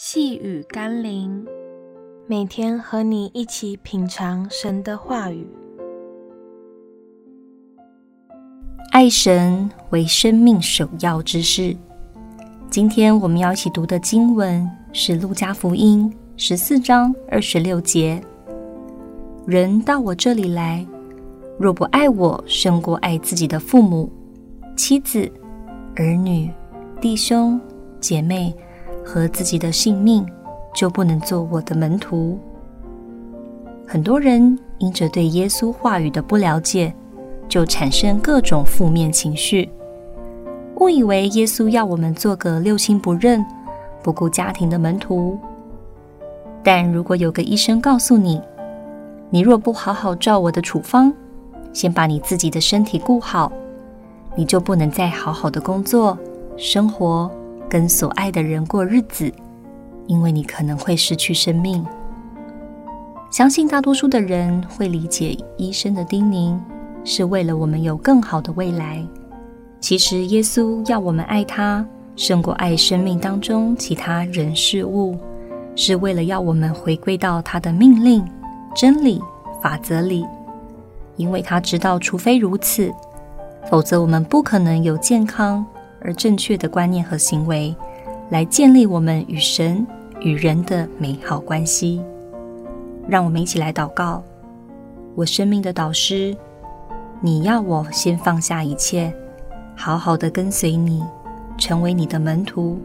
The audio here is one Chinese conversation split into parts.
细雨甘霖，每天和你一起品尝神的话语。爱神为生命首要之事。今天我们要一起读的经文是《路加福音》十四章二十六节：“人到我这里来，若不爱我胜过爱自己的父母、妻子、儿女、弟兄、姐妹。”和自己的性命，就不能做我的门徒。很多人因着对耶稣话语的不了解，就产生各种负面情绪，误以为耶稣要我们做个六亲不认、不顾家庭的门徒。但如果有个医生告诉你，你若不好好照我的处方，先把你自己的身体顾好，你就不能再好好的工作、生活。跟所爱的人过日子，因为你可能会失去生命。相信大多数的人会理解医生的叮咛，是为了我们有更好的未来。其实耶稣要我们爱他，胜过爱生命当中其他人事物，是为了要我们回归到他的命令、真理、法则里。因为他知道，除非如此，否则我们不可能有健康。而正确的观念和行为，来建立我们与神与人的美好关系。让我们一起来祷告：我生命的导师，你要我先放下一切，好好的跟随你，成为你的门徒。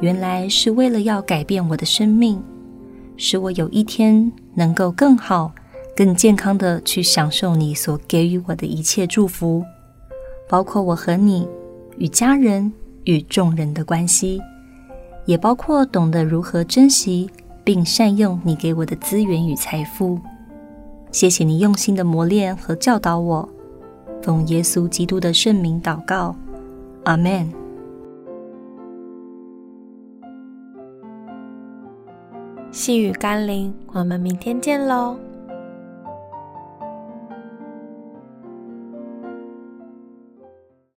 原来是为了要改变我的生命，使我有一天能够更好、更健康的去享受你所给予我的一切祝福，包括我和你。与家人与众人的关系，也包括懂得如何珍惜并善用你给我的资源与财富。谢谢你用心的磨练和教导我，奉耶稣基督的圣名祷告，阿门。细雨甘霖，我们明天见喽。